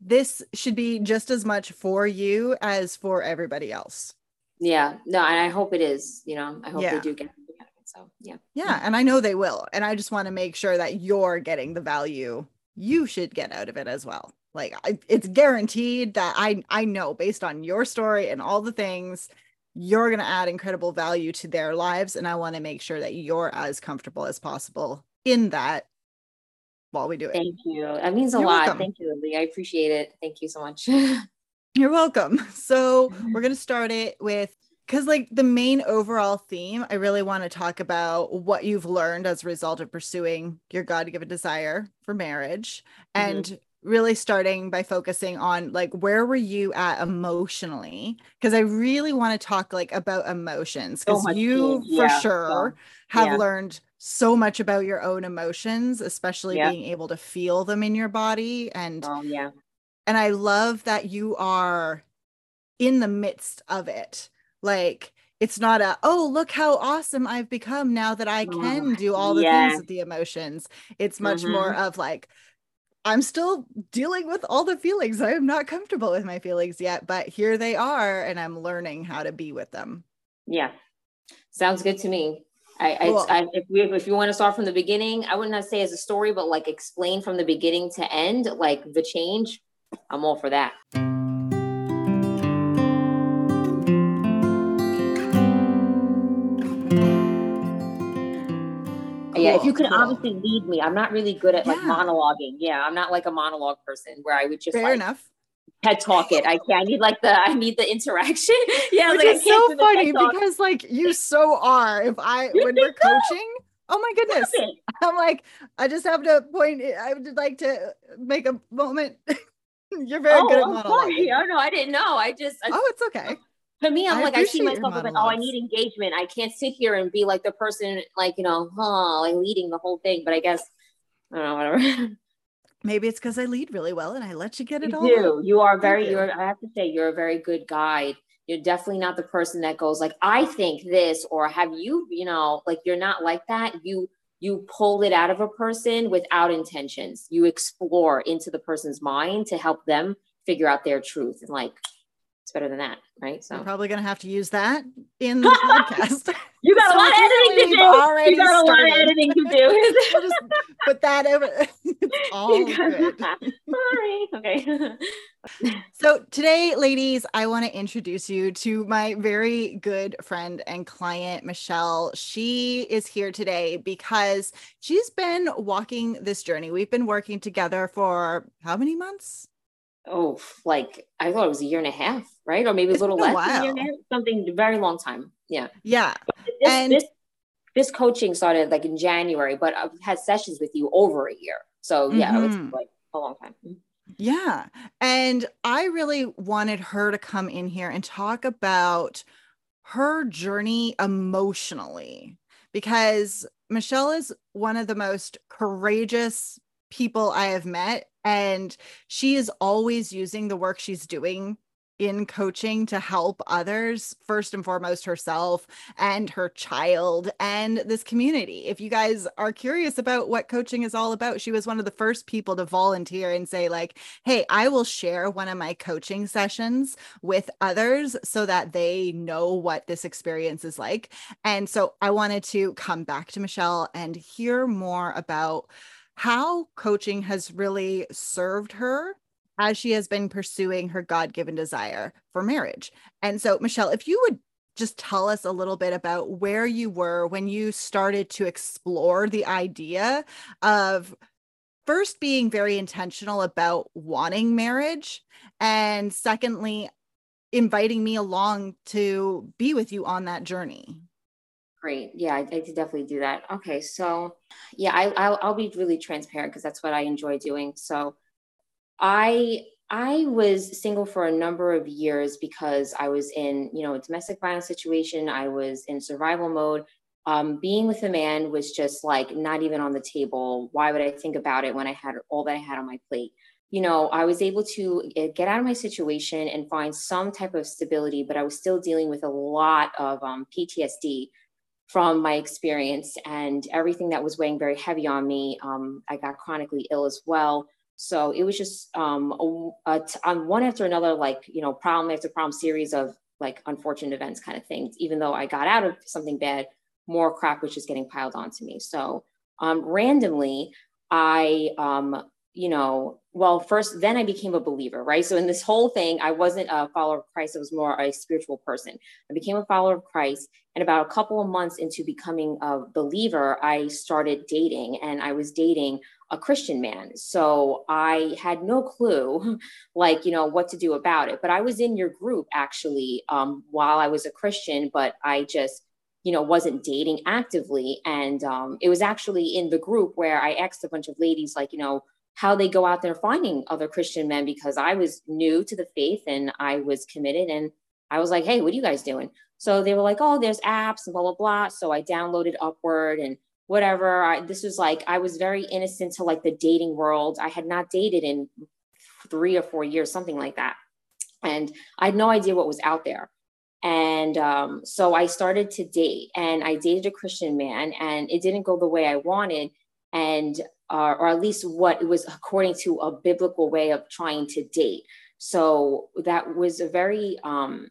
this should be just as much for you as for everybody else. Yeah. No, and I hope it is, you know, I hope Yeah. they do get something out of it. So yeah. Yeah, and I know they will. And I just want to make sure that you're getting the value you should get out of it as well. Like I, it's guaranteed that I I know based on your story and all the things you're going to add incredible value to their lives and I want to make sure that you're as comfortable as possible in that while we do it. Thank you. That means a You're lot. welcome. Thank you, Lee. I appreciate it. Thank you so much. You're welcome. So we're going to start it with because like the main overall theme, I really want to talk about what you've learned as a result of pursuing your God-given desire for marriage Mhm. and really starting by focusing on like where were you at emotionally because I really want to talk like about emotions So because much you change. for sure so, have yeah. learned so much about your own emotions, especially Yeah. being able to feel them in your body and oh yeah. and I love that you are in the midst of it. Like it's not a oh look how awesome I've become now that I Oh, can do all the yeah. things with the emotions. It's much more Mhm. of like I'm still dealing with all the feelings. I am not comfortable with my feelings yet, but here they are and I'm learning how to be with them. Yeah. Sounds good to me. I, I, Cool. I if we if you want to start from the beginning, I would not say as a story, but like explain from the beginning to end, like the change. I'm all for that. Yeah, if you could cool. obviously lead me, I'm not really good at like monologuing. Yeah, I'm not like a monologue person where I would just Fair like enough. TED talk it. I can't. I need like the I need the interaction. yeah, Which like, is so do the TED funny because like you so are. If I when we're coaching, oh my goodness. I'm like, I just have to point. I would like to make a moment. You're very oh, good at Oh, monologuing. Oh no, I didn't know. I just I, Oh, it's okay. To me, I'm I like I see myself as like, oh, I need engagement. I can't sit here and be like the person, like you know, huh, like leading the whole thing. But I guess I don't know, whatever. Maybe it's because I lead really well and I let you get it you all. do. You are very. you. You're. I have to say, you're a very good guide. You're definitely not the person that goes like, I think this, or have you, you know, like you're not like that. You you pull it out of a person without intentions. You explore into the person's mind to help them figure out their truth, and like it's better than that, right? So I'm probably gonna have to use that in the podcast. you got So a lot of editing to do. already You got a lot of editing to We'll do. just put that over. All good. Sorry. Okay. So, today, ladies, I want to introduce you to my very good friend and client, Michelle. She is here today because she's been walking this journey. We've been working together for how many months? oh, like I thought it was a year and a half, right? Or maybe a It's little a less than a year while. half, something very long time. Yeah. Yeah. This, And- this this coaching started like in January, but I've had sessions with you over a year. So yeah, Mhm. it's like a long time. Yeah. And I really wanted her to come in here and talk about her journey emotionally because Michelle is one of the most courageous people I have met. And she is always using the work she's doing in coaching to help others, first and foremost, herself and her child and this community. If you guys are curious about what coaching is all about, she was one of the first people to volunteer and say, like, hey, I will share one of my coaching sessions with others so that they know what this experience is like. And so I wanted to come back to Michelle and hear more about how coaching has really served her as she has been pursuing her God given desire for marriage. And so, Michelle, if you would just tell us a little bit about where you were when you started to explore the idea of first being very intentional about wanting marriage, and secondly, inviting me along to be with you on that journey. Great. Yeah, I, I could definitely do that. Okay, so yeah, I I'll, I'll be really transparent because that's what I enjoy doing. So I I was single for a number of years because I was in you know a domestic violence situation. I was in survival mode. Um, being with a man was just like not even on the table. Why would I think about it when I had all that I had on my plate? You know, I was able to eh, get out of my situation and find some type of stability, but I was still dealing with a lot of um, PTSD from my experience and everything that was weighing very heavy on me. Um, I got chronically ill as well. So it was just um, a, a t- on one after another, like, you know, problem after problem series of like unfortunate events kind of things. Even though I got out of something bad, more crap was just getting piled onto me. So um, randomly, I, um, you know, well, first, then I became a believer, right? So in this whole thing, I wasn't a follower of Christ. I was more a spiritual person. I became a follower of Christ. And about a couple of months into becoming a believer, I started dating and I was dating a Christian man. So I had no clue, like, you know, what to do about it. But I was in your group actually um, while I was a Christian, but I just, you know, wasn't dating actively. And um, it was actually in the group where I asked a bunch of ladies, like, you know, how they go out there finding other Christian men because I was new to the faith and I was committed. And I was like, hey, what are you guys doing? So they were like, oh, there's apps and blah, blah, blah. So I downloaded Upward and whatever. I, this was like, I was very innocent to like the dating world. I had not dated in three or four years, something like that. And I had no idea what was out there. And um, so I started to date and I dated a Christian man and it didn't go the way I wanted. And, uh, or at least what it was according to a biblical way of trying to date. So that was a very, um,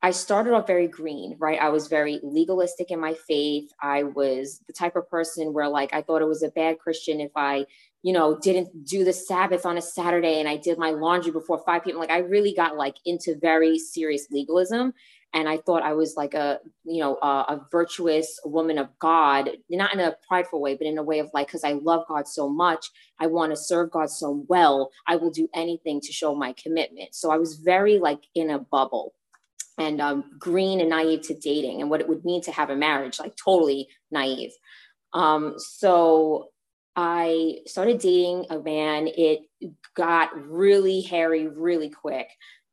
I started off very green, right? I was very legalistic in my faith. I was the type of person where, like, I thought it was a bad Christian if I, you know, didn't do the Sabbath on a Saturday and I did my laundry before 5 p.m. Like, I really got like into very serious legalism. And I thought I was like a, you know, a, a virtuous woman of God, not in a prideful way, but in a way of like, because I love God so much, I want to serve God so well, I will do anything to show my commitment. So I was very like in a bubble and um, green and naive to dating and what it would mean to have a marriage, like totally naive. Um, so I started dating a man. It got really hairy really quick.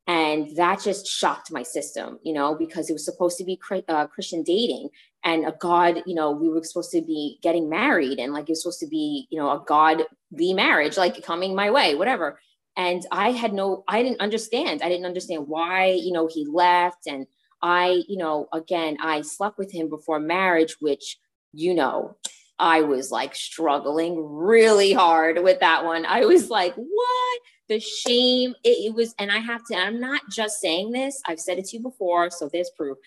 And that just shocked my system, you know, because it was supposed to be uh, Christian dating and a God, you know, we were supposed to be getting married and like it was supposed to be, you know, a God the marriage, like coming my way, whatever. And i had no i didn't understand. I didn't understand why you know he left. And i you know again i slept with him before marriage which you know i was like struggling really hard with that one. I was like what? The shame. It, it was and i have to i'm not just saying this i've said it to you before so there's proof.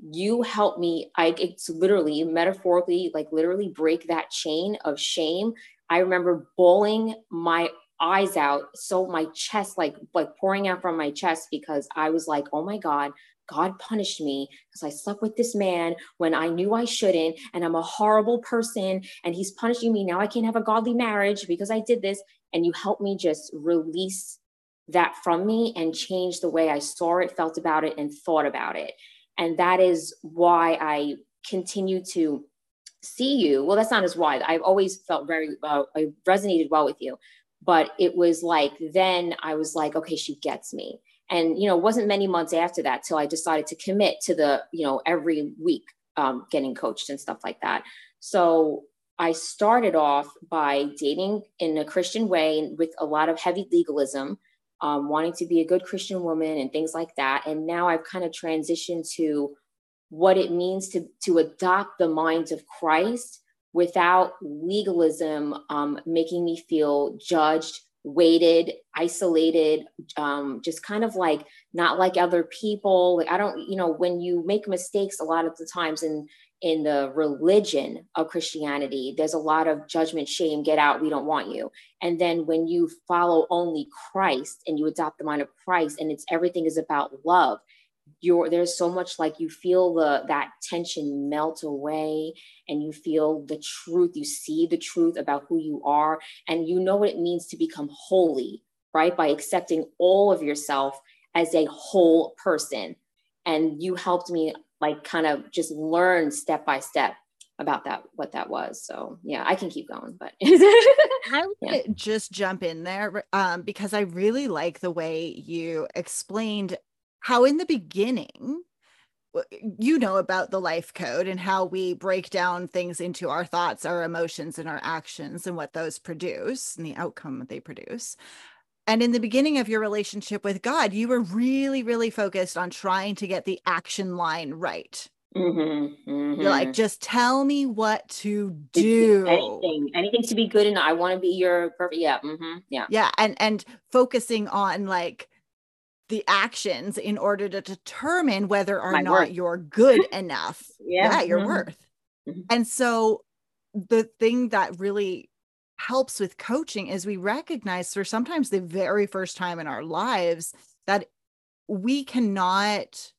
You help me i it's literally metaphorically like literally break that chain of shame. I remember bawling my eyes out so my chest like like pouring out from my chest because i was like oh my god god punished me because i slept with this man when i knew i shouldn't and i'm a horrible person and he's punishing me. Now i can't have a godly marriage because i did this. And you helped me just release that from me and change the way i saw it felt about it and thought about it. And that is why i continue to see you. Well that's not as why i've always felt very uh, i resonated well with you. But it was like then i was like okay she gets me and you know it wasn't many months after that till i decided to commit to the you know every week um, getting coached and stuff like that. So i started off by dating in a christian way with a lot of heavy legalism um, wanting to be a good christian woman and things like that. And now i've kind of transitioned to what it means to to adopt the mind of christ without legalism um, making me feel judged, weighted, isolated, um, just kind of like not like other people. Like I don't, you know, when you make mistakes, a lot of the times in in the religion of Christianity, there's a lot of judgment, shame, get out, we don't want you. And then when you follow only Christ and you adopt the mind of Christ, and it's everything is about love you're there's so much like you feel the that tension melt away and you feel the truth you see the truth about who you are and you know what it means to become holy right? By accepting all of yourself as a whole person. And you helped me like kind of just learn step by step about that what that was. So yeah i can keep going but i would yeah. just jump in there um, because i really like the way you explained how in the beginning you know about the life code and how we break down things into our thoughts, our emotions, and our actions and what those produce and the outcome that they produce. And in the beginning of your relationship with God, you were really, really focused on trying to get the action line right. Mm-hmm, mm-hmm. You're like, just tell me what to do. Anything, anything to be good, and I want to be your perfect. Yeah, mm-hmm, yeah, yeah, and and focusing on like the actions in order to determine whether or My not worth. you're good enough. yeah, yeah, your mm-hmm. worth. Mm-hmm. And so the thing that really helps with coaching is we recognize for sometimes the very first time in our lives that we cannot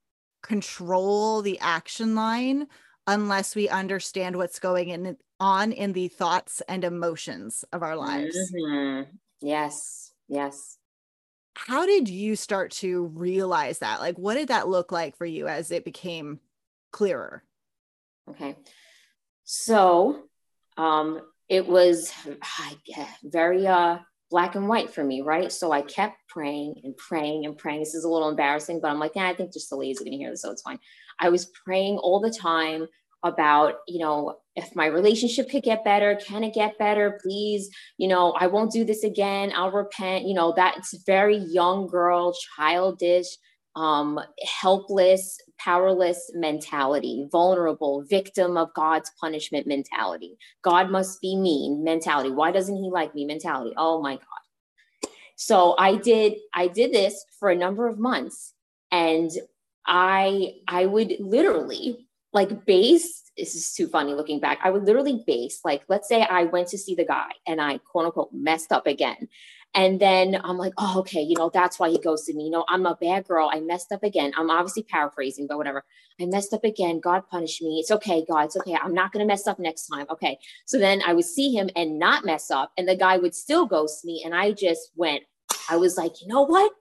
control the action line unless we understand what's going in, on in the thoughts and emotions of our lives. Mm-hmm. Yes, yes. How did you start to realize that? Like, what did that look like for you as it became clearer? Okay. So, um, it was very uh, black and white for me, right? So I kept praying and praying and praying. This is a little embarrassing, but I'm like, yeah, I think just the ladies are going to hear this, so it's fine. I was praying all the time about, you know, if my relationship could get better, can it get better? Please, you know, I won't do this again. I'll repent. You know, that's very young girl, childish um, helpless, powerless mentality, vulnerable, victim of God's punishment mentality. God must be mean mentality. Why doesn't he like me mentality? Oh my God. So I did, I did this for a number of months and I, I would literally like base, this is too funny looking back. I would literally base, like, let's say I went to see the guy and I quote unquote messed up again. And then I'm like, oh, okay, you know, that's why he ghosted me. You know, I'm a bad girl. I messed up again. I'm obviously paraphrasing, but whatever. I messed up again. God punished me. It's okay, God. It's okay. I'm not going to mess up next time. Okay. So then I would see him and not mess up, and the guy would still ghost me. And I just went, I was like, you know what?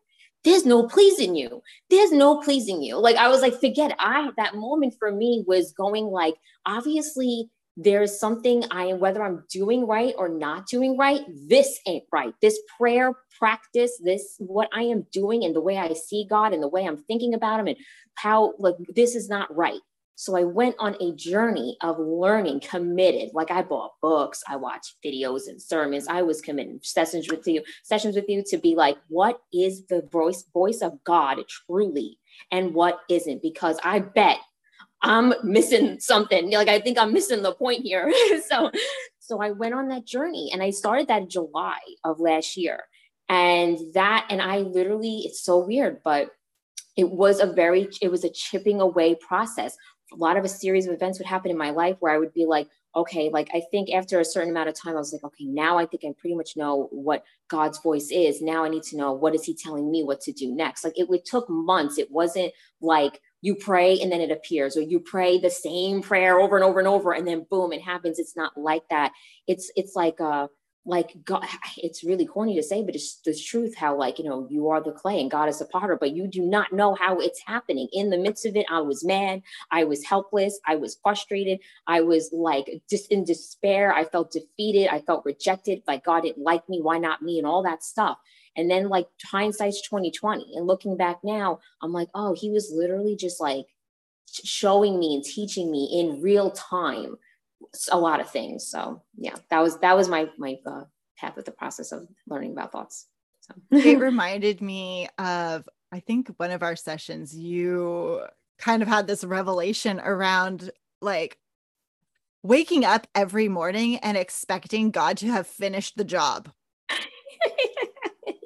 There's no pleasing you. There's no pleasing you. Like I was like, forget. I that moment for me was going like, obviously there's something I am, whether I'm doing right or not doing right, this ain't right. This prayer practice, this, what I am doing and the way I see God and the way I'm thinking about Him and how, like, this is not right. So I went on a journey of learning, committed. Like I bought books, I watched videos and sermons. I was committing sessions with you, sessions with you to be like, what is the voice voice of God truly, and what isn't? Because I bet I'm missing something. Like I think I'm missing the point here. so so I went on that journey and I started that July of last year. And that and I literally it's so weird, but it was a very it was a chipping away process. A lot of a series of events would happen in my life where I would be like, okay, like I think after a certain amount of time, I was like, okay, now I think I pretty much know what God's voice is. Now I need to know what is He telling me what to do next. Like it, it took months. It wasn't like you pray and then it appears or you pray the same prayer over and over and over and then boom it happens it's not like that it's it's like uh like god it's really corny to say but it's the truth how like you know you are the clay and god is the potter but you do not know how it's happening in the midst of it i was mad i was helpless i was frustrated i was like just in despair i felt defeated i felt rejected like god didn't like me why not me and all that stuff and then like hindsight's 2020. And looking back now, I'm like, oh, he was literally just like showing me and teaching me in real time a lot of things. So yeah, that was that was my my uh, path with the process of learning about thoughts. So. it reminded me of I think one of our sessions. You kind of had this revelation around like waking up every morning and expecting God to have finished the job.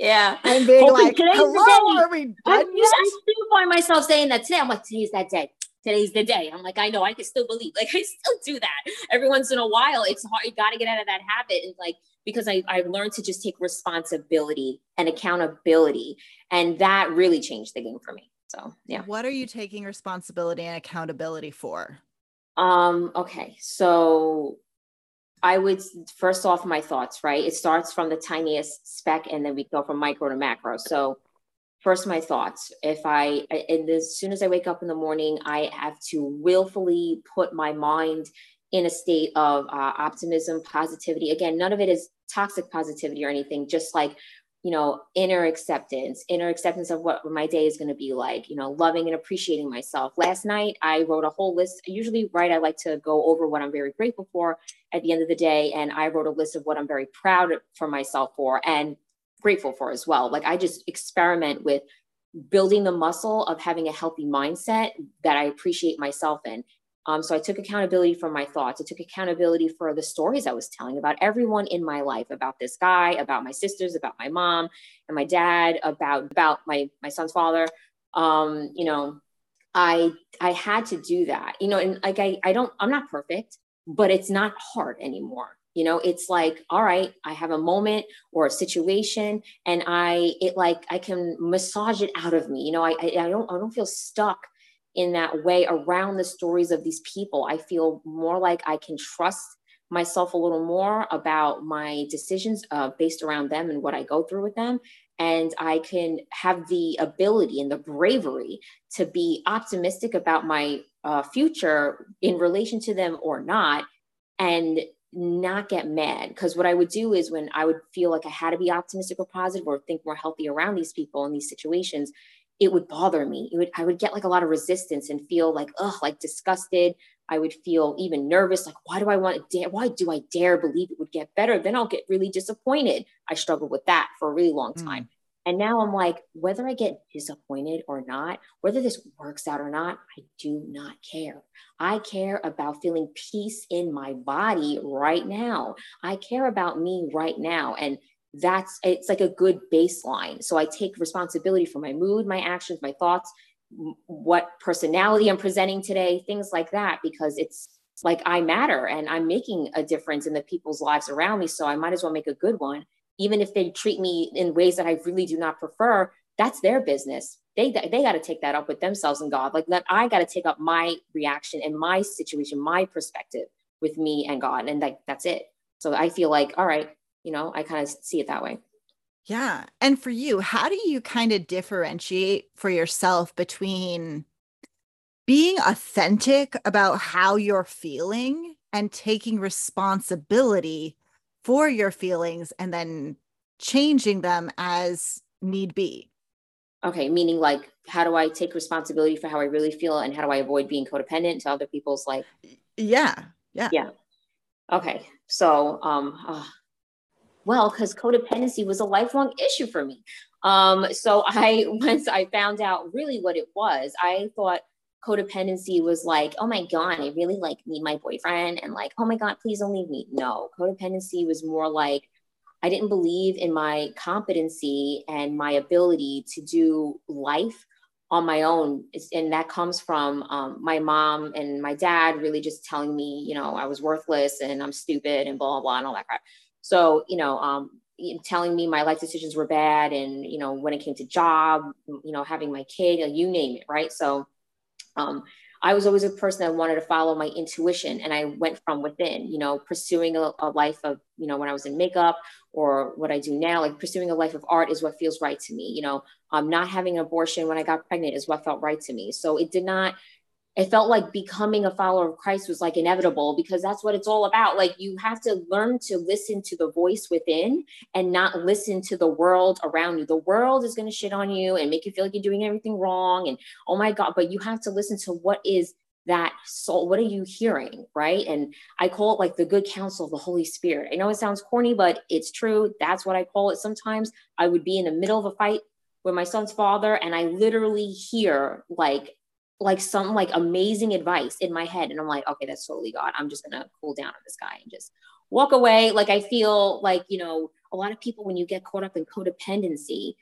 Yeah. And being Hoping like, hello, are we done I, yet? I still find myself saying that today. I'm like, today's that day. Today's the day. I'm like, I know, I can still believe. Like, I still do that. Every once in a while, it's hard. You got to get out of that habit. And like, because I, I've learned to just take responsibility and accountability. And that really changed the game for me. So, yeah. What are you taking responsibility and accountability for? Um, okay. So I would first off my thoughts, right? It starts from the tiniest speck and then we go from micro to macro. So first my thoughts. If I and as soon as I wake up in the morning, I have to willfully put my mind in a state of uh, optimism, positivity. Again, none of it is toxic positivity or anything, just like you know, inner acceptance, inner acceptance of what my day is going to be like, you know, loving and appreciating myself. Last night, I wrote a whole list. Usually, right, I like to go over what I'm very grateful for at the end of the day. And I wrote a list of what I'm very proud for myself for and grateful for as well. Like, I just experiment with building the muscle of having a healthy mindset that I appreciate myself in. Um, so I took accountability for my thoughts. I took accountability for the stories I was telling about everyone in my life, about this guy, about my sisters, about my mom and my dad, about about my my son's father. Um, you know, I I had to do that. You know, and like I I don't I'm not perfect, but it's not hard anymore. You know, it's like, all right, I have a moment or a situation, and I it like I can massage it out of me. You know, I I, don't I don't feel stuck in that way around the stories of these people. I feel more like I can trust myself a little more about my decisions uh, based around them and what I go through with them. And I can have the ability and the bravery to be optimistic about my uh, future in relation to them or not, and not get mad. Because what I would do is when I would feel like I had to be optimistic or positive or think more healthy around these people in these situations, it would bother me. It would I would get like a lot of resistance and feel like ugh, like disgusted. I would feel even nervous, like why do I want to dare? Why do I dare believe it would get better? Then I'll get really disappointed. I struggled with that for a really long time. Mm. And now I'm like, whether I get disappointed or not, whether this works out or not, I do not care. I care about feeling peace in my body right now. I care about me right now. And that's it's like a good baseline so i take responsibility for my mood my actions my thoughts what personality i'm presenting today things like that because it's like i matter and i'm making a difference in the people's lives around me so i might as well make a good one even if they treat me in ways that i really do not prefer that's their business. They they got to take that up with themselves and god. Like that i got to take up my reaction and my situation my perspective with me and god and like that's it. So i feel like all right you know i kind of see it that way. Yeah. And for you how do you kind of differentiate for yourself between being authentic about how you're feeling and taking responsibility for your feelings and then changing them as need be. Okay meaning like how do i take responsibility for how i really feel and how do i avoid being codependent to other people's like yeah yeah. Yeah. Okay so um uh, well, because codependency was a lifelong issue for me. Um, so I once I found out really what it was, I thought codependency was like, oh my God, I really like need my boyfriend and like, oh my God, please don't leave me. No, codependency was more like I didn't believe in my competency and my ability to do life on my own. And that comes from um, my mom and my dad really just telling me, you know, I was worthless and I'm stupid and blah, blah, blah, and all that crap. So, you know, um, telling me my life decisions were bad and, you know, when it came to job, you know, having my kid, you name it, right? So um, I was always a person that wanted to follow my intuition and I went from within, you know, pursuing a, a, life of, you know, when I was in makeup or what I do now, like pursuing a life of art is what feels right to me. You know, um, not having an abortion when I got pregnant is what felt right to me. So it did not it felt like becoming a follower of Christ was like inevitable because that's what it's all about. Like you have to learn to listen to the voice within and not listen to the world around you. The world is going to shit on you and make you feel like you're doing everything wrong. And oh my God, but you have to listen to what is that soul. What are you hearing? Right. And I call it like the good counsel of the Holy Spirit. I know it sounds corny, but it's true. That's what I call it. Sometimes I would be in the middle of a fight with my son's father and I literally hear like like some like amazing advice in my head and i'm like okay that's totally god. I'm just gonna cool down on this guy and just walk away. Like i feel like you know a lot of people when you get caught up in codependency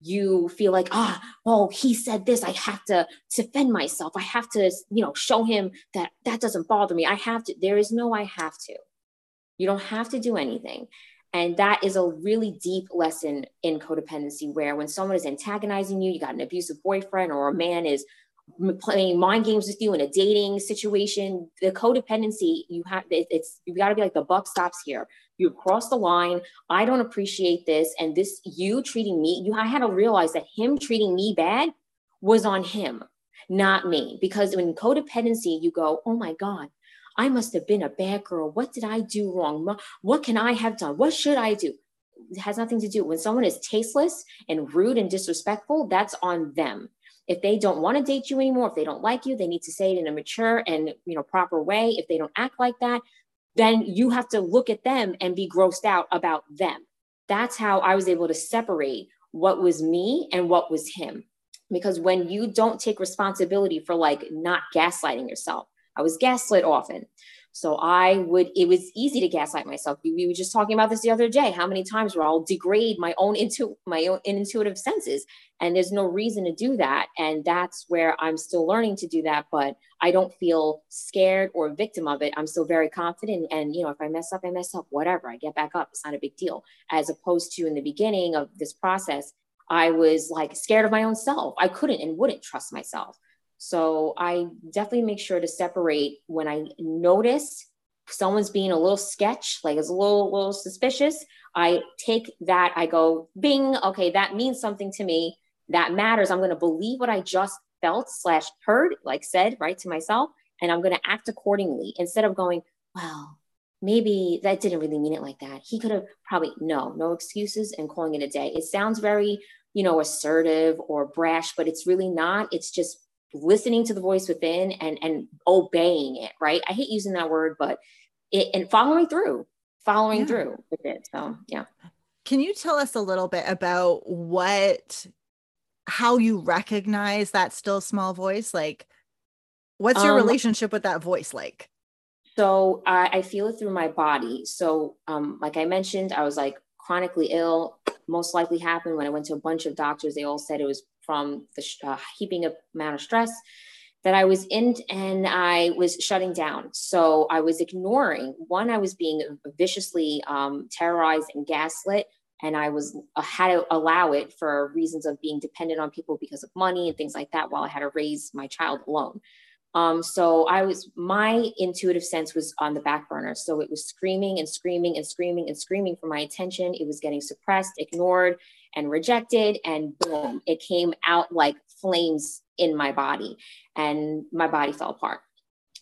you feel like ah oh he said this. I have to defend myself. I have to you know show him that that doesn't bother me. I have to there is no i have to. You don't have to do anything. And that is a really deep lesson in codependency where when someone is antagonizing you you got an abusive boyfriend or a man is playing mind games with you in a dating situation the codependency you have it's you got to be like the buck stops here. You crossed the line i don't appreciate this and this you treating me you i had to realize that him treating me bad was on him not me. Because when codependency you go oh my god i must have been a bad girl. What did i do wrong? What can i have done? What should i do? It has nothing to do. When someone is tasteless and rude and disrespectful that's on them if they don't want to date you anymore, if they don't like you, they need to say it in a mature and you know proper way. If they don't act like that, then you have to look at them and be grossed out about them. That's how I was able to separate what was me and what was him. because when you don't take responsibility for like not gaslighting yourself, I was gaslit often. So I would, it was easy to gaslight myself. We were just talking about this the other day, how many times where I'll degrade my own into my own intuitive senses. And there's no reason to do that. And that's where I'm still learning to do that, but I don't feel scared or a victim of it. I'm still very confident. And, you know, if I mess up, I mess up, whatever, I get back up. It's not a big deal. As opposed to in the beginning of this process, I was like scared of my own self. I couldn't and wouldn't trust myself. So I definitely make sure to separate when I notice someone's being a little sketch, like it's a little, little suspicious. I take that, I go, bing, okay, that means something to me. That matters. I'm going to believe what I just felt slash heard, like said, right to myself, and I'm going to act accordingly instead of going, well, maybe that didn't really mean it like that. He could have probably, no, no excuses and calling it a day. It sounds very, you know, assertive or brash, but it's really not. It's just listening to the voice within and and obeying it right? I hate using that word but it and following through following yeah. through with it so yeah. Can you tell us a little bit about what how you recognize that still small voice? Like what's your um, relationship with that voice like? So I, I feel it through my body. So um like i mentioned i was like chronically ill most likely happened when i went to a bunch of doctors. They all said it was from the uh, heaping amount of stress that I was in and I was shutting down. So I was ignoring one, I was being viciously um, terrorized and gaslit. And I was uh, had to allow it for reasons of being dependent on people because of money and things like that while I had to raise my child alone. Um, so I was, my intuitive sense was on the back burner. So it was screaming and screaming and screaming and screaming for my attention. It was getting suppressed, ignored, and rejected. And boom, it came out like flames in my body. And my body fell apart.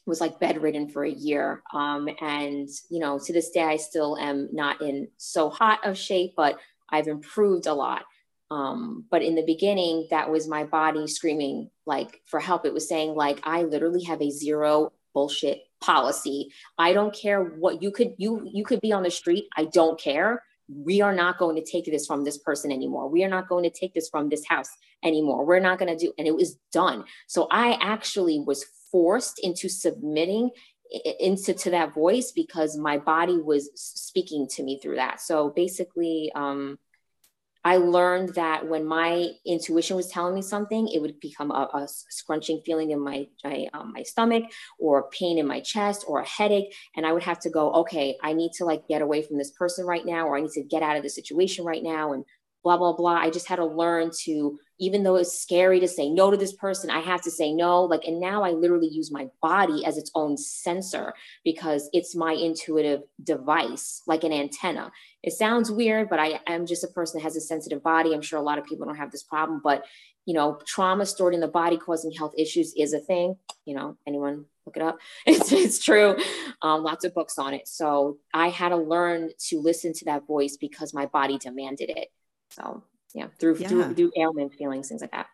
Was like bedridden for a year. Um, and, you know, to this day, I still am not in so hot of shape, but I've improved a lot. Um, but in the beginning, that was my body screaming like for help. It was saying like, I literally have a zero bullshit policy. I don't care what you could you you could be on the street. I don't care. We are not going to take this from this person anymore. We are not going to take this from this house anymore. We're not going to do and it was done. So I actually was forced into submitting into to that voice because my body was speaking to me through that. So basically um I learned that when my intuition was telling me something, it would become a, a scrunching feeling in my my, um, my stomach, or a pain in my chest, or a headache, and I would have to go, okay, I need to like get away from this person right now, or I need to get out of the situation right now, and blah blah blah. I just had to learn to even though it's scary to say no to this person, I have to say no. Like, and now I literally use my body as its own sensor because it's my intuitive device, like an antenna. It sounds weird, but I am just a person that has a sensitive body. I'm sure a lot of people don't have this problem, but you know, trauma stored in the body causing health issues is a thing. You know, anyone look it up. It's, it's true. Um, lots of books on it. So I had to learn to listen to that voice because my body demanded it. So yeah. Through yeah. through through ailment feelings things like that.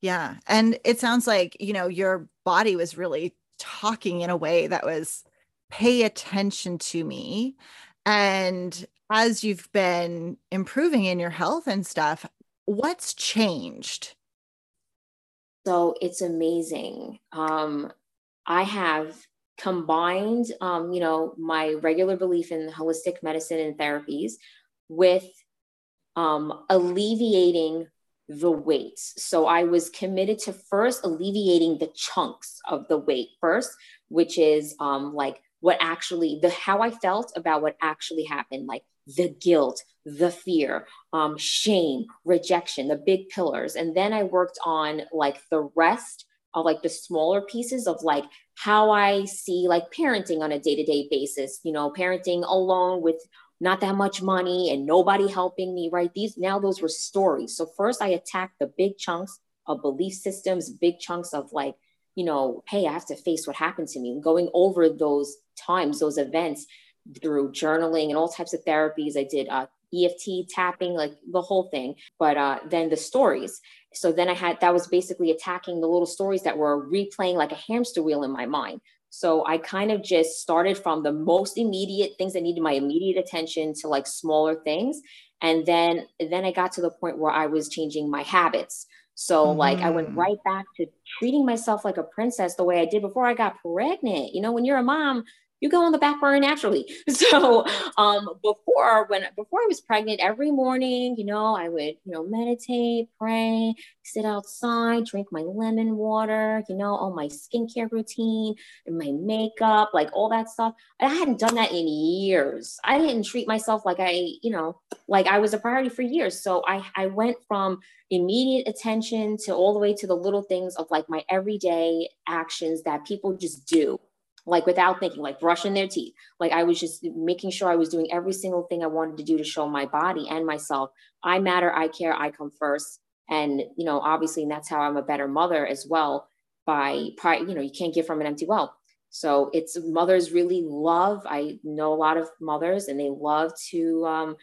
Yeah. And it sounds like you know your body was really talking in a way that was pay attention to me. And as you've been improving in your health and stuff what's changed? So it's amazing. Um i have combined um you know my regular belief in holistic medicine and therapies with um, alleviating the weights. So I was committed to first alleviating the chunks of the weight first, which is um, like what actually the how I felt about what actually happened, like the guilt, the fear, um, shame, rejection, the big pillars. And then I worked on like the rest of like the smaller pieces of like how I see like parenting on a day-to-day basis, you know, parenting alone with not that much money and nobody helping me, right? These now those were stories. So first I attacked the big chunks of belief systems, big chunks of like, you know, hey, I have to face what happened to me going over those times, those events through journaling and all types of therapies. I did uh, EFT tapping, like the whole thing. But uh, then the stories. So then I had that was basically attacking the little stories that were replaying like a hamster wheel in my mind. So I kind of just started from the most immediate things that needed my immediate attention to like smaller things. And then then I got to the point where I was changing my habits. So mm-hmm. like I went mm-hmm. right back to treating myself like a princess the way I did before I got pregnant. You know, when you're a mom, you go on the back burner naturally. So um, before when before I was pregnant, every morning, you know, I would you know meditate, pray, sit outside, drink my lemon water, you know, all my skincare routine and my makeup, like all that stuff. I hadn't done that in years. I didn't treat myself like I, you know, like I was a priority for years. So I I went from immediate attention to all the way to the little things of like my everyday actions that people just do like without thinking, like brushing their teeth. Like I was just making sure I was doing every single thing I wanted to do to show my body and myself. I matter, I care, I come first. And, you know, obviously, and that's how I'm a better mother as well by, you know, you can't give from an empty well. So it's mothers really love, I know a lot of mothers and they love to um,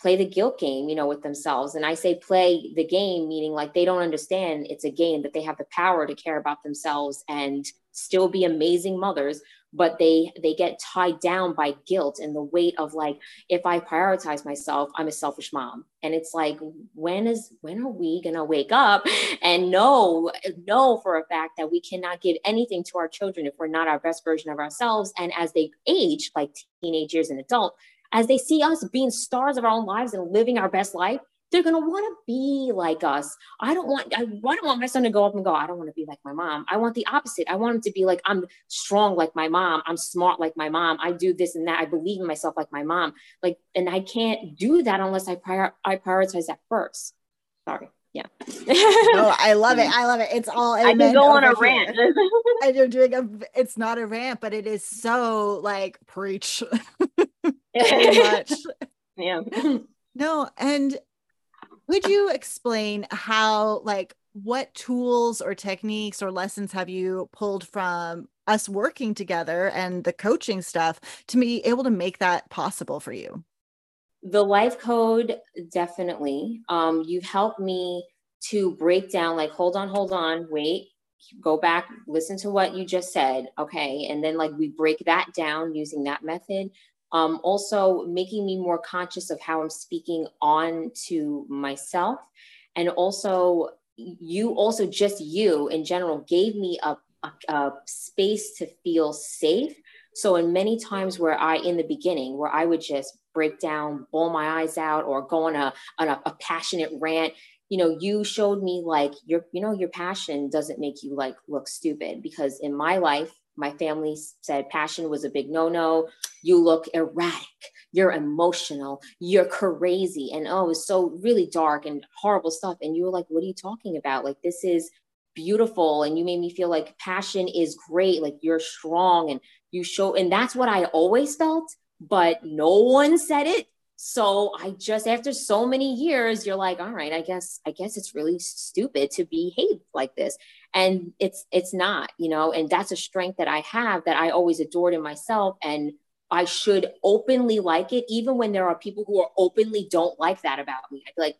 play the guilt game, you know, with themselves. And I say play the game, meaning like they don't understand it's a game, that they have the power to care about themselves and still be amazing mothers but they they get tied down by guilt and the weight of like if i prioritize myself i'm a selfish mom. And it's like when is when are we gonna wake up and know know for a fact that we cannot give anything to our children if we're not our best version of ourselves? And as they age like teenage years and adult as they see us being stars of our own lives and living our best life they're going to want to be like us. I don't want, I, I don't want my son to go up and go, I don't want to be like my mom. I want the opposite. I want him to be like, I'm strong like my mom. I'm smart like my mom. I do this and that. I believe in myself like my mom. Like, and I can't do that unless I prior, I prioritize that first. Sorry. Yeah. oh, I love it. I love it. It's all I can go on a rant. and you're doing a it's not a rant, but it is so like preach. much. Yeah. No, and would you explain how, like, what tools or techniques or lessons have you pulled from us working together and the coaching stuff to be able to make that possible for you? The life code, definitely. Um, you've helped me to break down, like, hold on, hold on, wait, go back, listen to what you just said. Okay. And then, like, we break that down using that method um, also making me more conscious of how I'm speaking on to myself. And also, you also, just you in general, gave me a, a, a space to feel safe. So, in many times where I, in the beginning, where I would just break down, bawl my eyes out, or go on a, on a, a passionate rant, you know you showed me like your you know your passion doesn't make you like look stupid because in my life my family said passion was a big no no. You look erratic. You're emotional. You're crazy. And oh, it's so really dark and horrible stuff. And you were like, what are you talking about? Like, this is beautiful. And you made me feel like passion is great. Like, you're strong and you show. And that's what I always felt, but no one said it so i just after so many years you're like all right i guess i guess it's really stupid to behave like this and it's it's not you know and that's a strength that i have that i always adored in myself and i should openly like it even when there are people who are openly don't like that about me i'd be like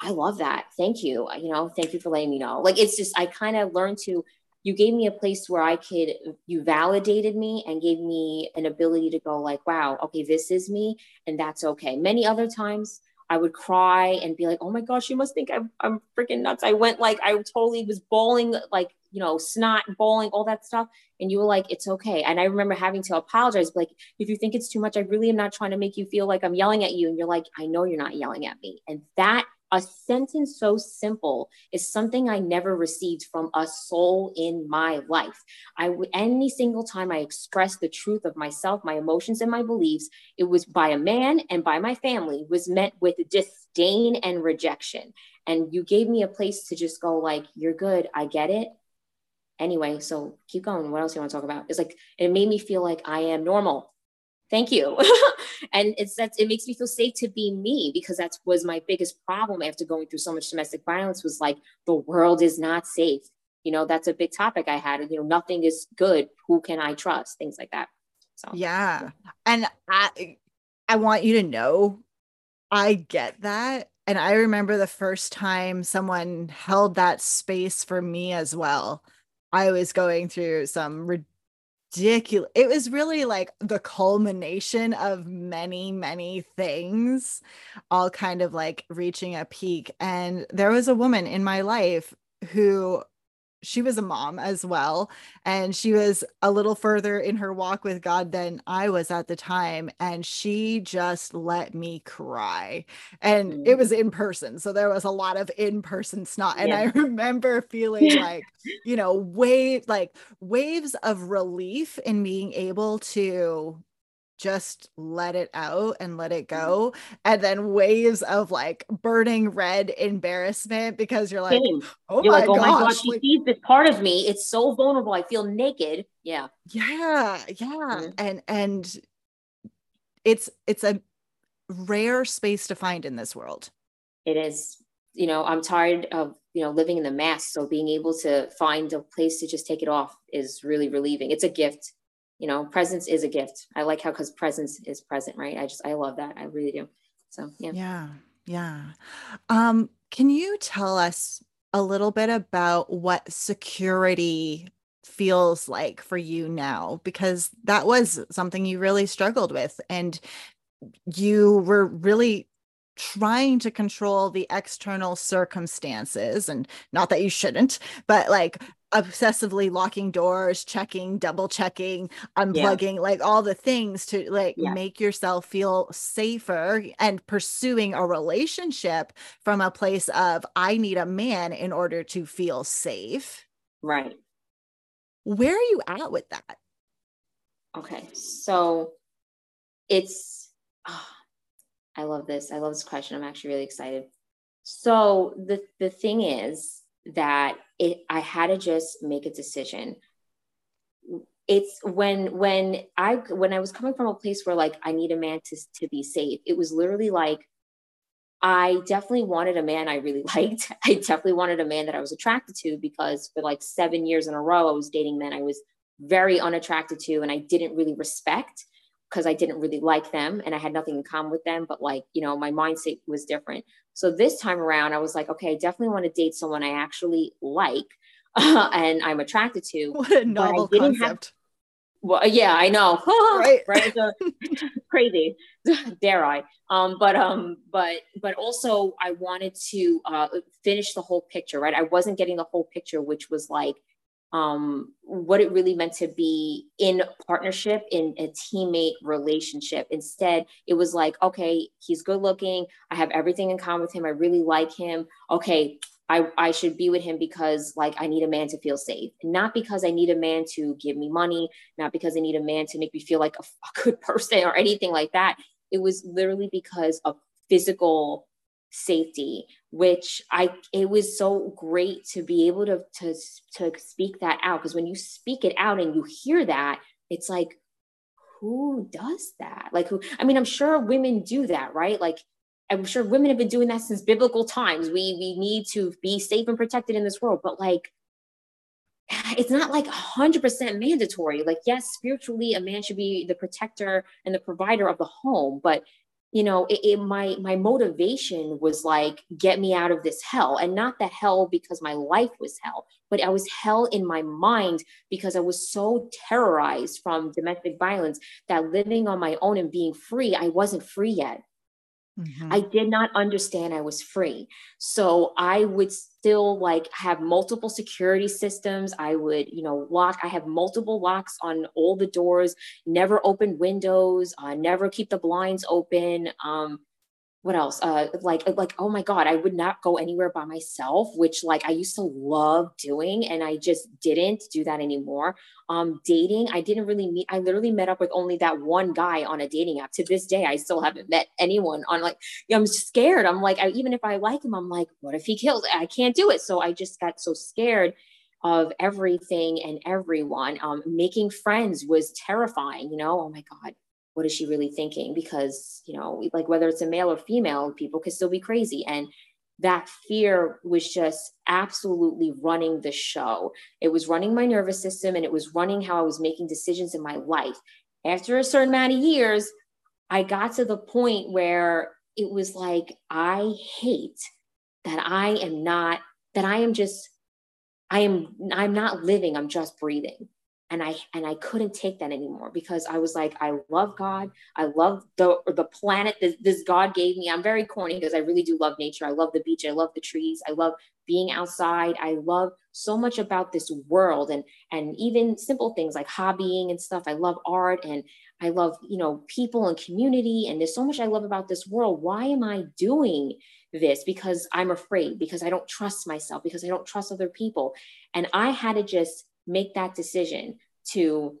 i love that thank you you know thank you for letting me know like it's just i kind of learned to you gave me a place where I could, you validated me and gave me an ability to go, like, wow, okay, this is me, and that's okay. Many other times I would cry and be like, oh my gosh, you must think I'm, I'm freaking nuts. I went like, I totally was bawling, like, you know, snot, bowling, all that stuff. And you were like, it's okay. And I remember having to apologize, like, if you think it's too much, I really am not trying to make you feel like I'm yelling at you. And you're like, I know you're not yelling at me. And that a sentence so simple is something I never received from a soul in my life. I any single time I expressed the truth of myself, my emotions, and my beliefs, it was by a man and by my family was met with disdain and rejection. And you gave me a place to just go like, "You're good. I get it." Anyway, so keep going. What else you want to talk about? It's like it made me feel like I am normal. Thank you. And it's that it makes me feel safe to be me because that was my biggest problem after going through so much domestic violence was like the world is not safe. You know that's a big topic i had you know nothing is good. Who can i trust? Things like that. So yeah. And i i want you to know i get that. And i remember the first time someone held that space for me as well i was going through some ridiculous. It was really like the culmination of many, many things, all kind of like reaching a peak. And there was a woman in my life who she was a mom as well and she was a little further in her walk with God than I was at the time and she just let me cry and mm-hmm. it was in person so there was a lot of in-person snot and yeah. I remember feeling like you know wave like waves of relief in being able to just let it out and let it mm-hmm. go and then waves of like burning red embarrassment because you're like oh, you're my, like, oh gosh. my god she like, sees this part of me. It's so vulnerable. I feel naked. Yeah. Yeah yeah mm-hmm. and and it's it's a rare space to find in this world. It is. You know i'm tired of you know living in the mask so being able to find a place to just take it off is really relieving. It's a gift you know, presence is a gift. I like how because presence is present, right? I just I love that. I really do. So yeah. Yeah. Yeah. Um, can you tell us a little bit about what security feels like for you now? Because that was something you really struggled with and you were really trying to control the external circumstances and not that you shouldn't but like obsessively locking doors checking double checking unplugging yeah. like all the things to like yeah. make yourself feel safer and pursuing a relationship from a place of i need a man in order to feel safe right where are you at with that okay so it's oh, I love this. I love this question. I'm actually really excited. So the the thing is that it I had to just make a decision. It's when when I when I was coming from a place where like I need a man to to be safe. It was literally like I definitely wanted a man I really liked. I definitely wanted a man that I was attracted to because for like 7 years in a row I was dating men I was very unattracted to and I didn't really respect because I didn't really like them and I had nothing in common with them, but like, you know, my mindset was different. So this time around, I was like, okay, I definitely want to date someone I actually like uh, and I'm attracted to. What a novel concept. Have, well, yeah, I know. right. right. So, crazy. Dare I? Um, but um, but but also I wanted to uh, finish the whole picture, right? I wasn't getting the whole picture, which was like um, what it really meant to be in partnership in a teammate relationship. Instead, it was like, okay, he's good looking. I have everything in common with him. I really like him. Okay, I, I should be with him because like I need a man to feel safe, not because I need a man to give me money, not because I need a man to make me feel like a, a good person or anything like that. It was literally because of physical safety which i it was so great to be able to to to speak that out because when you speak it out and you hear that it's like who does that? Like who i mean i'm sure women do that right? Like i'm sure women have been doing that since biblical times. We we need to be safe and protected in this world but like it's not like 100% mandatory. Like yes spiritually a man should be the protector and the provider of the home but you know it, it, my my motivation was like get me out of this hell and not the hell because my life was hell but i was hell in my mind because i was so terrorized from domestic violence that living on my own and being free i wasn't free yet Mm-hmm. I did not understand I was free. So I would still like have multiple security systems. I would, you know, lock, I have multiple locks on all the doors, never open windows, uh, never keep the blinds open. Um, what else? Uh like like oh my god i would not go anywhere by myself which like i used to love doing and i just didn't do that anymore. Um dating i didn't really meet i literally met up with only that one guy on a dating app. To this day i still haven't met anyone on like i'm scared. I'm like I, even if i like him i'm like what if he kills i can't do it. So i just got so scared of everything and everyone. Um making friends was terrifying you know? Oh my god what is she really thinking? Because, you know, like whether it's a male or female, people can still be crazy. And that fear was just absolutely running the show. It was running my nervous system and it was running how I was making decisions in my life. After a certain amount of years, I got to the point where it was like, I hate that I am not, that I am just, I am, I'm not living, I'm just breathing. And I and I couldn't take that anymore because I was like, I love God, I love the the planet that this God gave me. I'm very corny because I really do love nature. I love the beach, I love the trees, I love being outside. I love so much about this world and and even simple things like hobbying and stuff. I love art and I love, you know, people and community and there's so much I love about this world. Why am I doing this? Because I'm afraid, because I don't trust myself, because I don't trust other people. And I had to just make that decision to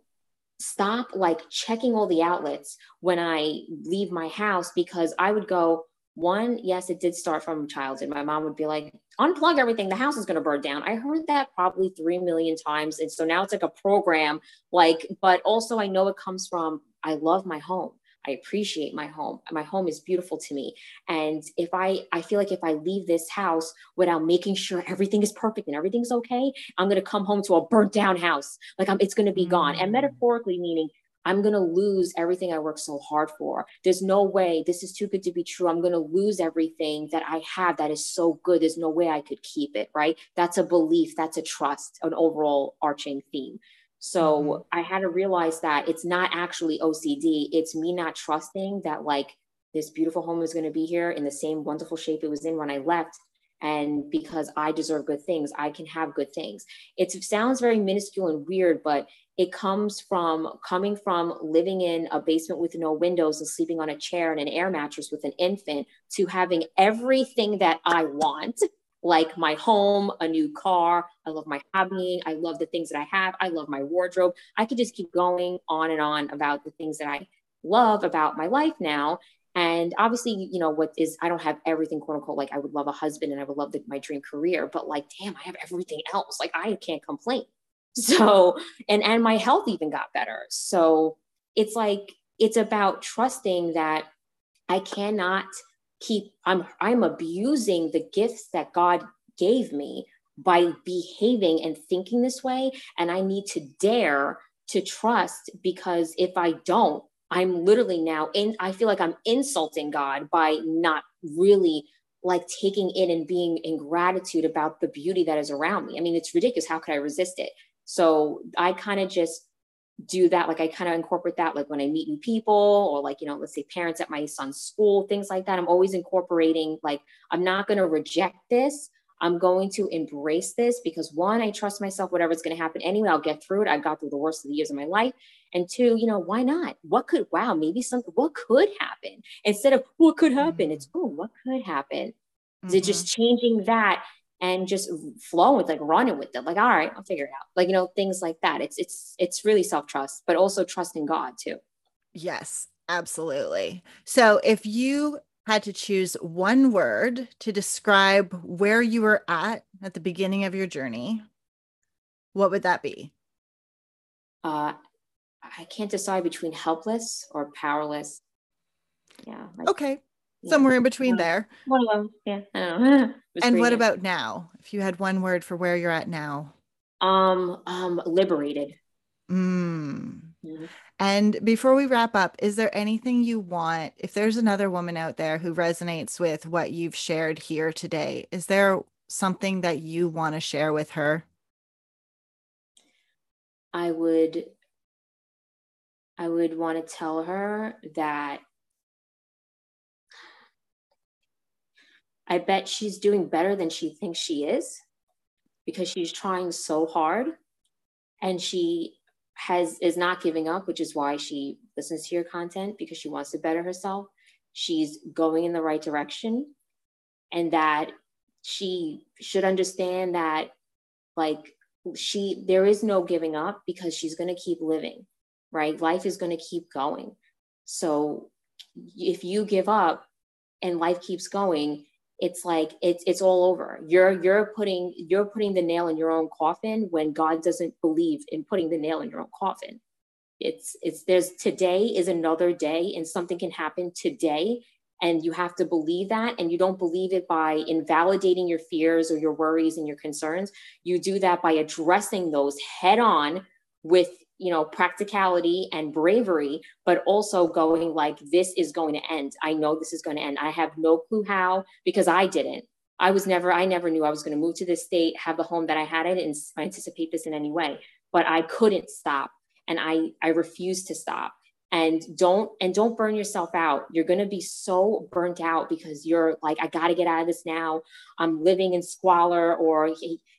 stop like checking all the outlets when I leave my house because I would go, one, yes, it did start from childhood. My mom would be like, unplug everything, the house is going to burn down. I heard that probably 3 million times. And so now it's like a program, like, but also I know it comes from, I love my home. I appreciate my home. My home is beautiful to me. And if I, I feel like if I leave this house without making sure everything is perfect and everything's okay, I'm going to come home to a burnt down house. Like I'm, it's going to be gone. And mm. metaphorically meaning I'm going to lose everything I worked so hard for. There's no way this is too good to be true. I'm going to lose everything that I have that is so good. There's no way I could keep it, right? That's a belief, that's a trust, an overall arching theme. So mm-hmm. I had to realize that it's not actually OCD. It's me not trusting that like this beautiful home is going to be here in the same wonderful shape it was in when I left. And because I deserve good things, I can have good things. It sounds very minuscule and weird, but it comes from coming from living in a basement with no windows and sleeping on a chair and an air mattress with an infant to having everything that I want like my home, a new car. I love my hobbying. I love the things that I have. I love my wardrobe. I could just keep going on and on about the things that I love about my life now. And obviously, you know, what is, I don't have everything, quote unquote, like I would love a husband and I would love the, my dream career, but like, damn, I have everything else. Like, I can't complain. So, and, and my health even got better. So it's like, it's about trusting that I cannot keep i'm i'm abusing the gifts that god gave me by behaving and thinking this way. And i need to dare to trust because if i don't i'm literally now in i feel like i'm insulting god by not really like taking in and being in gratitude about the beauty that is around me. I mean it's ridiculous. How could i resist it? So i kind of just do that like i kind of incorporate that like when i meet new people or like you know let's say parents at my son's school things like that. I'm always incorporating like i'm not going to reject this. I'm going to embrace this because one i trust myself whatever's going to happen anyway i'll get through it. I got through the worst of the years of my life. And two you know why not? What could wow maybe something what could happen? Instead of what could happen? It's oh what could happen? Mm-hmm. so just changing that and just flowing with like running with it like all right i'll figure it out like you know things like that. It's it's it's really self-trust but also trusting god too. Yes absolutely. So if you had to choose one word to describe where you were at at the beginning of your journey what would that be? Uh i can't decide between helpless or powerless. Yeah like, okay somewhere in between there. One of them, yeah. and what about now? If you had one word for where you're at now, um, um, liberated. Mm. Mm-hmm. And before we wrap up, is there anything you want? If there's another woman out there who resonates with what you've shared here today, is there something that you want to share with her? I would I would want to tell her that I bet she's doing better than she thinks she is because she's trying so hard and she has is not giving up, which is why she listens to your content because she wants to better herself. She's going in the right direction and that she should understand that like she there is no giving up because she's going to keep living, right? Life is going to keep going. So if you give up and life keeps going, it's like it's it's all over. You're you're putting you're putting the nail in your own coffin when god doesn't believe in putting the nail in your own coffin. It's it's there's today is another day and something can happen today and you have to believe that and you don't believe it by invalidating your fears or your worries and your concerns. You do that by addressing those head on with you know practicality and bravery but also going like this is going to end. I know this is going to end. I have no clue how because i didn't. I was never i never knew i was going to move to this state have the home that i had i didn't anticipate this in any way. But I couldn't stop and I I refused to stop. And don't and don't burn yourself out. You're going to be so burnt out because you're like i got to get out of this now. I'm living in squalor or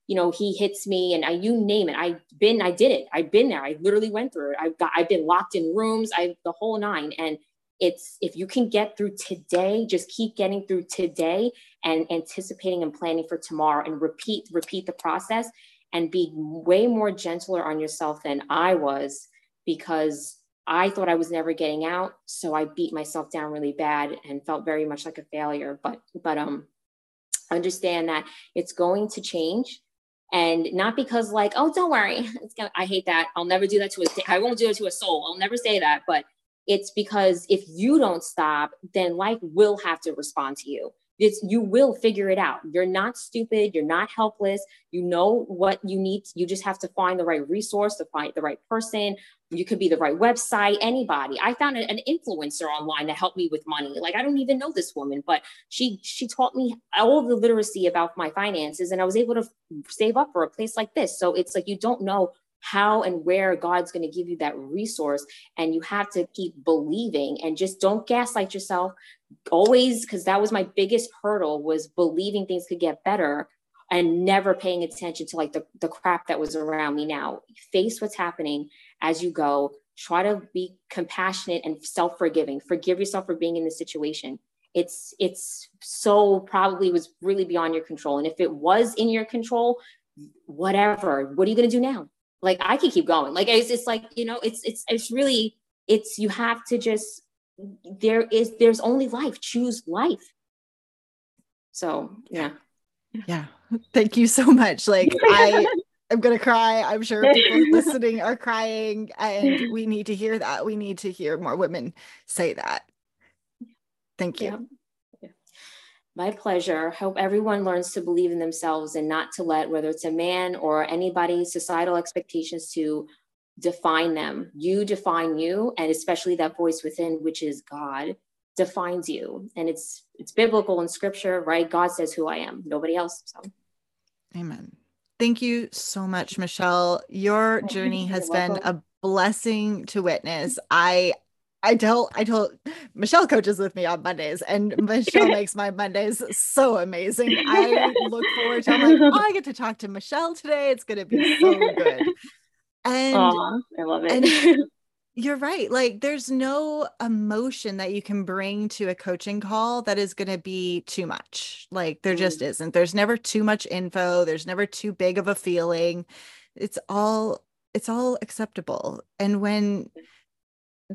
you know he hits me and I, you name it. I've been i did it. I've been there. I literally went through it. I've got i've been locked in rooms. I the whole nine. And it's if you can get through today just keep getting through today and anticipating and planning for tomorrow and repeat repeat the process and be way more gentler on yourself than i was because I thought I was never getting out, so I beat myself down really bad and felt very much like a failure. But but um, understand that it's going to change, and not because like oh don't worry, it's gonna, I hate that. I'll never do that to a I won't do it to a soul. I'll never say that. But it's because if you don't stop, then life will have to respond to you. It's, you will figure it out. You're not stupid. You're not helpless. You know what you need. You just have to find the right resource to find the right person. You could be the right website, anybody. I found an influencer online that helped me with money. Like I don't even know this woman, but she she taught me all the literacy about my finances, and I was able to save up for a place like this. So it's like you don't know how and where God's going to give you that resource. And you have to keep believing and just don't gaslight yourself. Always, because that was my biggest hurdle was believing things could get better and never paying attention to like the, the crap that was around me now. Face what's happening as you go. Try to be compassionate and self-forgiving. Forgive yourself for being in this situation. It's it's so probably was really beyond your control. And if it was in your control, whatever. What are you gonna do now? like I can keep going. Like it's it's like, you know, it's it's it's really it's you have to just there is there's only life. Choose life. So yeah. Yeah. Thank you so much. Like I I'm gonna cry. I'm sure people listening are crying, and we need to hear that. We need to hear more women say that. Thank you. Yeah. My pleasure. Hope everyone learns to believe in themselves and not to let, whether it's a man or anybody, societal expectations to define them. You define you, and especially that voice within, which is God, defines you. And it's it's biblical in scripture, right? God says who I am, nobody else. So Amen. Thank you so much, Michelle. Your journey has been a blessing to witness. I I tell I told Michelle coaches with me on Mondays, and Michelle makes my Mondays so amazing. I look forward to. I'm like, oh, I get to talk to Michelle today. It's going to be so good. And Aww, I love it. You're right. Like, there's no emotion that you can bring to a coaching call that is going to be too much. Like, there mm. just isn't. There's never too much info. There's never too big of a feeling. It's all it's all acceptable. And when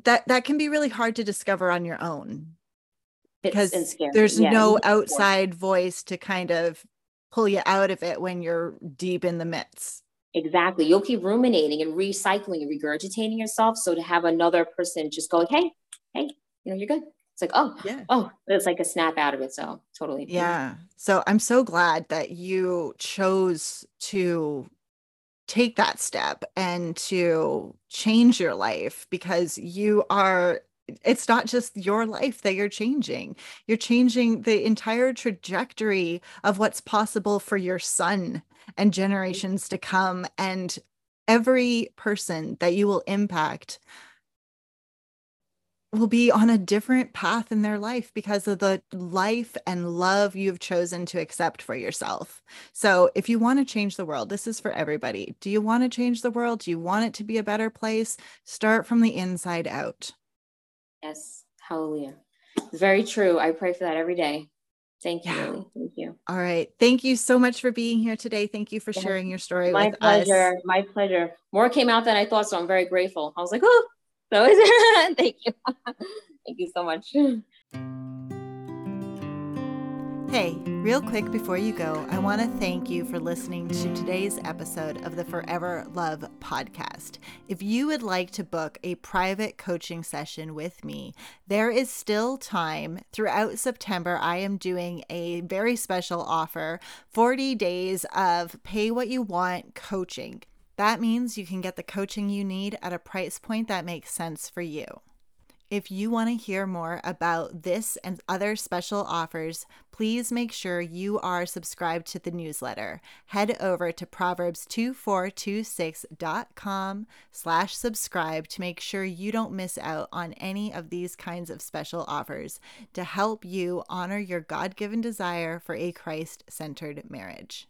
that that can be really hard to discover on your own because there's yeah. no outside voice to kind of pull you out of it when you're deep in the midst exactly. You'll keep ruminating and recycling and regurgitating yourself. So to have another person just go like hey hey you know you're good. It's like oh yeah. oh it's like a snap out of it. So totally. Yeah. So i'm so glad that you chose to take that step and to change your life because you are it's not just your life that you're changing. You're changing the entire trajectory of what's possible for your son and generations to come. And every person that you will impact will be on a different path in their life because of the life and love you've chosen to accept for yourself. So, if you want to change the world, this is for everybody. Do you want to change the world? Do you want it to be a better place? Start from the inside out. Yes. Hallelujah. Very true. I pray for that every day. Thank you. Yeah. Thank you. All right. Thank you so much for being here today. Thank you for sharing your story My pleasure. Us. My pleasure. More came out than I thought, so I'm very grateful. I was like, oh, so is it. thank you. thank you so much. Hey, real quick before you go, I want to thank you for listening to today's episode of the Forever Love podcast. If you would like to book a private coaching session with me, there is still time. Throughout September, I am doing a very special offer 40 days of pay what you want coaching. That means you can get the coaching you need at a price point that makes sense for you. If you want to hear more about this and other special offers, please make sure you are subscribed to the newsletter. Head over to proverbs2426.com slash subscribe to make sure you don't miss out on any of these kinds of special offers to help you honor your God-given desire for a Christ-centered marriage.